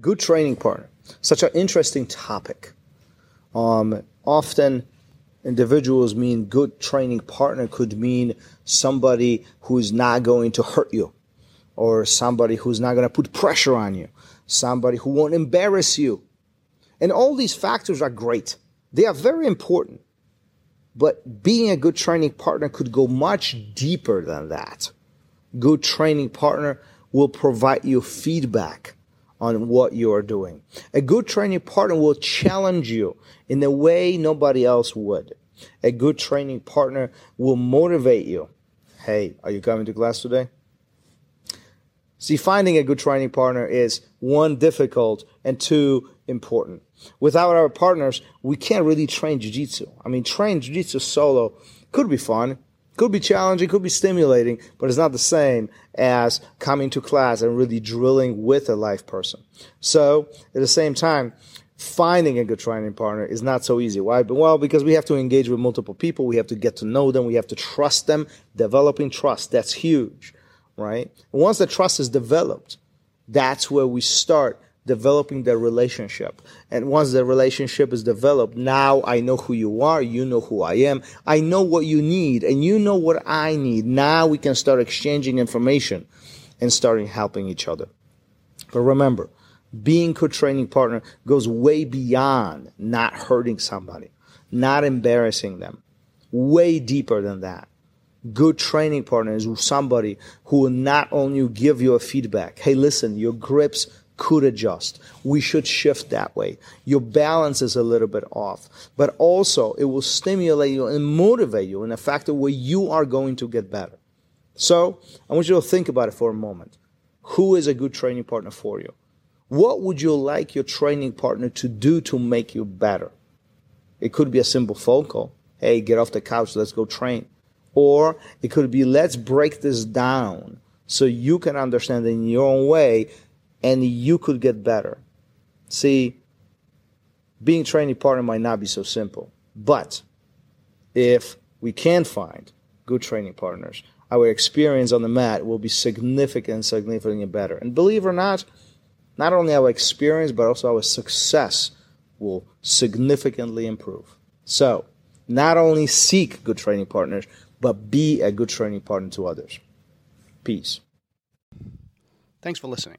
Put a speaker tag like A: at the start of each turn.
A: Good training partner, such an interesting topic. Um, often, individuals mean good training partner could mean somebody who's not going to hurt you, or somebody who's not going to put pressure on you, somebody who won't embarrass you. And all these factors are great. They are very important. But being a good training partner could go much deeper than that. Good training partner will provide you feedback on what you are doing. A good training partner will challenge you in a way nobody else would. A good training partner will motivate you. Hey, are you coming to class today? See, finding a good training partner is one, difficult, and two, important. Without our partners, we can't really train jiu-jitsu. I mean, train jiu-jitsu solo could be fun, could be challenging, could be stimulating, but it's not the same as coming to class and really drilling with a live person. So, at the same time, finding a good training partner is not so easy. Why? Well, because we have to engage with multiple people, we have to get to know them, we have to trust them. Developing trust, that's huge right? Once the trust is developed, that's where we start developing the relationship. And once the relationship is developed, now I know who you are, you know who I am, I know what you need, and you know what I need. Now we can start exchanging information and starting helping each other. But remember, being co training partner goes way beyond not hurting somebody, not embarrassing them, way deeper than that good training partner is somebody who will not only give you a feedback hey listen your grips could adjust. We should shift that way. Your balance is a little bit off. But also it will stimulate you and motivate you in a factor where you are going to get better. So i want you to think about it for a moment. Who is a good training partner for you? What would you like your training partner to do to make you better? It could be a simple phone call. Hey get off the couch. Let's go train. Or it could be let's break this down so you can understand in your own way and you could get better. See, being training partner might not be so simple, but if we can find good training partners, our experience on the mat will be significant, significantly better. And believe it or not, not only our experience, but also our success will significantly improve. So, not only seek good training partners, but be a good training partner to others. Peace.
B: Thanks for listening.